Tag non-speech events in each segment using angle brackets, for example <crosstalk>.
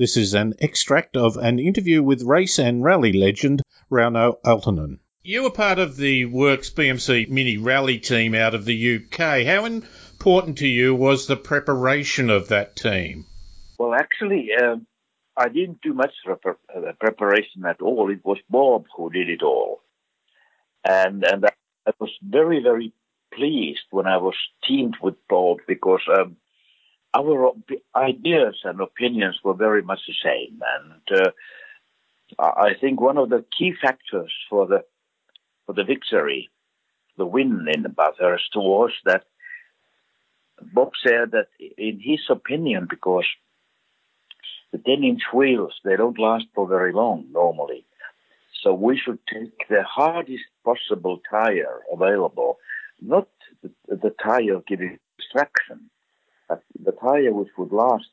This is an extract of an interview with race and rally legend Rauno Aaltonen. You were part of the Works BMC Mini Rally team out of the UK. How important to you was the preparation of that team? Well, actually, um, I didn't do much uh, preparation at all. It was Bob who did it all, and and I was very very pleased when I was teamed with Bob because um, our ideas and opinions were very much the same. And uh, I think one of the key factors for the for the victory, the win in the Bathurst, was that Bob said that in his opinion, because the 10 inch wheels, they don't last for very long normally. So we should take the hardest possible tire available, not the, the tire giving traction, the tire which would last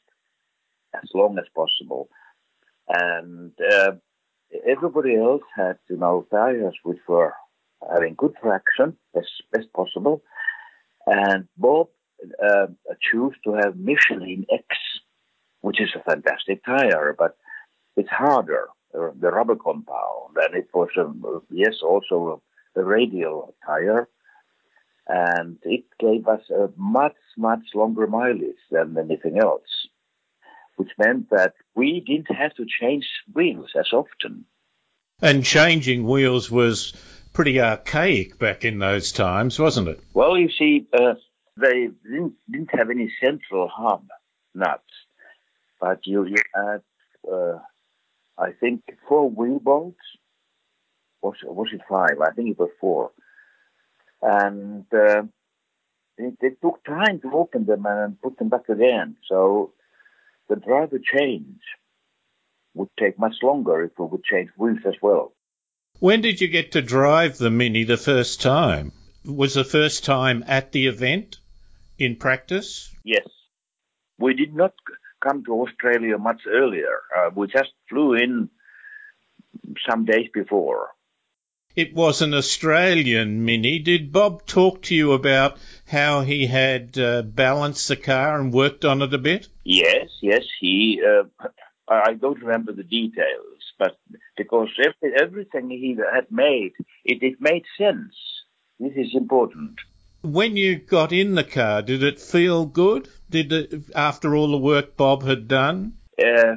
as long as possible. And uh, everybody else had, you know, tires which were having good traction as best possible. And Bob uh, chose to have Michelin X, which is a fantastic tire, but it's harder, the rubber compound. And it was, yes, also a radial tire and it gave us a much, much longer mileage than anything else, which meant that we didn't have to change wheels as often. And changing wheels was pretty archaic back in those times, wasn't it? Well, you see, uh, they didn't, didn't have any central hub nuts, but you, you had, uh, I think, four wheel bolts. Was, was it five? I think it was four and uh, it, it, took time to open them and put them back again. So the driver change would take much longer if we would change wheels as well. When did you get to drive the Mini the first time? Was the first time at the event in practice? Yes. We did not come to Australia much earlier. Uh, we just flew in some days before it was an Australian Mini. Did Bob talk to you about how he had uh, balanced the car and worked on it a bit? Yes, yes. He. Uh, I don't remember the details, but because every, everything he had made, it, it made sense. This is important. When you got in the car, did it feel good? Did it, after all the work Bob had done? Uh,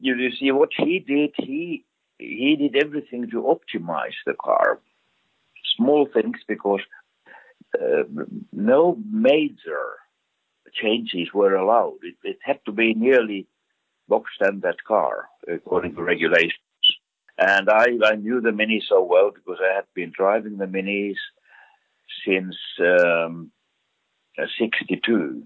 you, you see, what he did, he he did everything to optimize the car. Small things because uh, no major changes were allowed. It, it, had to be nearly box standard car according to regulations. And I, I knew the Mini so well because I had been driving the Minis since um, 62.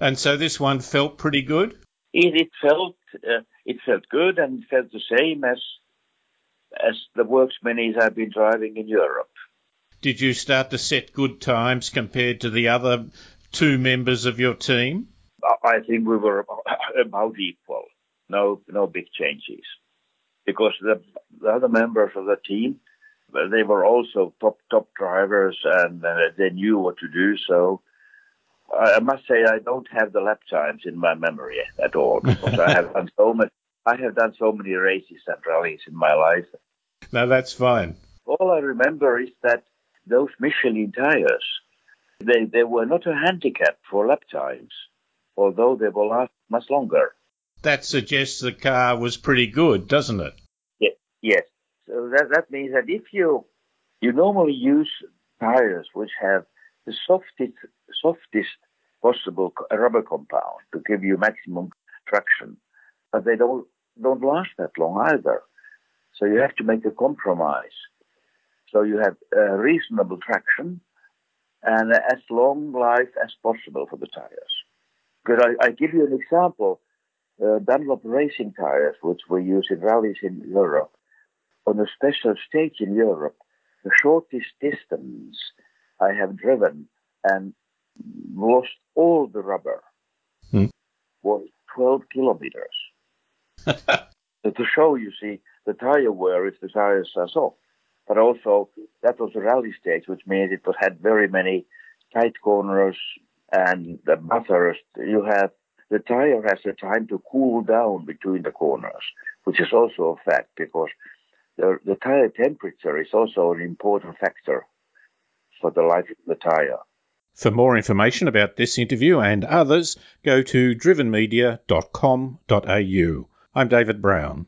And so this one felt pretty good? It, it felt uh, it felt good and it felt the same as as the works minis I've been driving in Europe. Did you start to set good times compared to the other two members of your team? I think we were <laughs> about equal. No, no big changes, because the, the other members of the team, they were also top top drivers and uh, they knew what to do. So I must say I don't have the lap times in my memory at all because I have done so much. I have done so many races and rallies in my life. No, that's fine. All I remember is that those Michelin tires, they they were not a handicap for lap times, although they will last much longer. That suggests the car was pretty good, doesn't it? Yes. Yes. So that that means that if you you normally use tires which have the softest, softest possible rubber compound to give you maximum traction, but they don't don't last that long either. So you have to make a compromise. So you have reasonable traction and as long life as possible for the tires. Because I, I give you an example. Uh, Dunlop racing tires, which we use in rallies in Europe, on a special stage in Europe, the shortest distance I have driven and lost all the rubber hmm. was 12 kilometers. <laughs> so to show, you see, the tire wear if the tires are soft. But also, that was a rally stage, which means it was, had very many tight corners and the buffers. you have the tire has a time to cool down between the corners, which is also a fact because the, the tire temperature is also an important factor for the life of the. For more information about this interview and others, go to drivenmedia.com.au. I'm David Brown.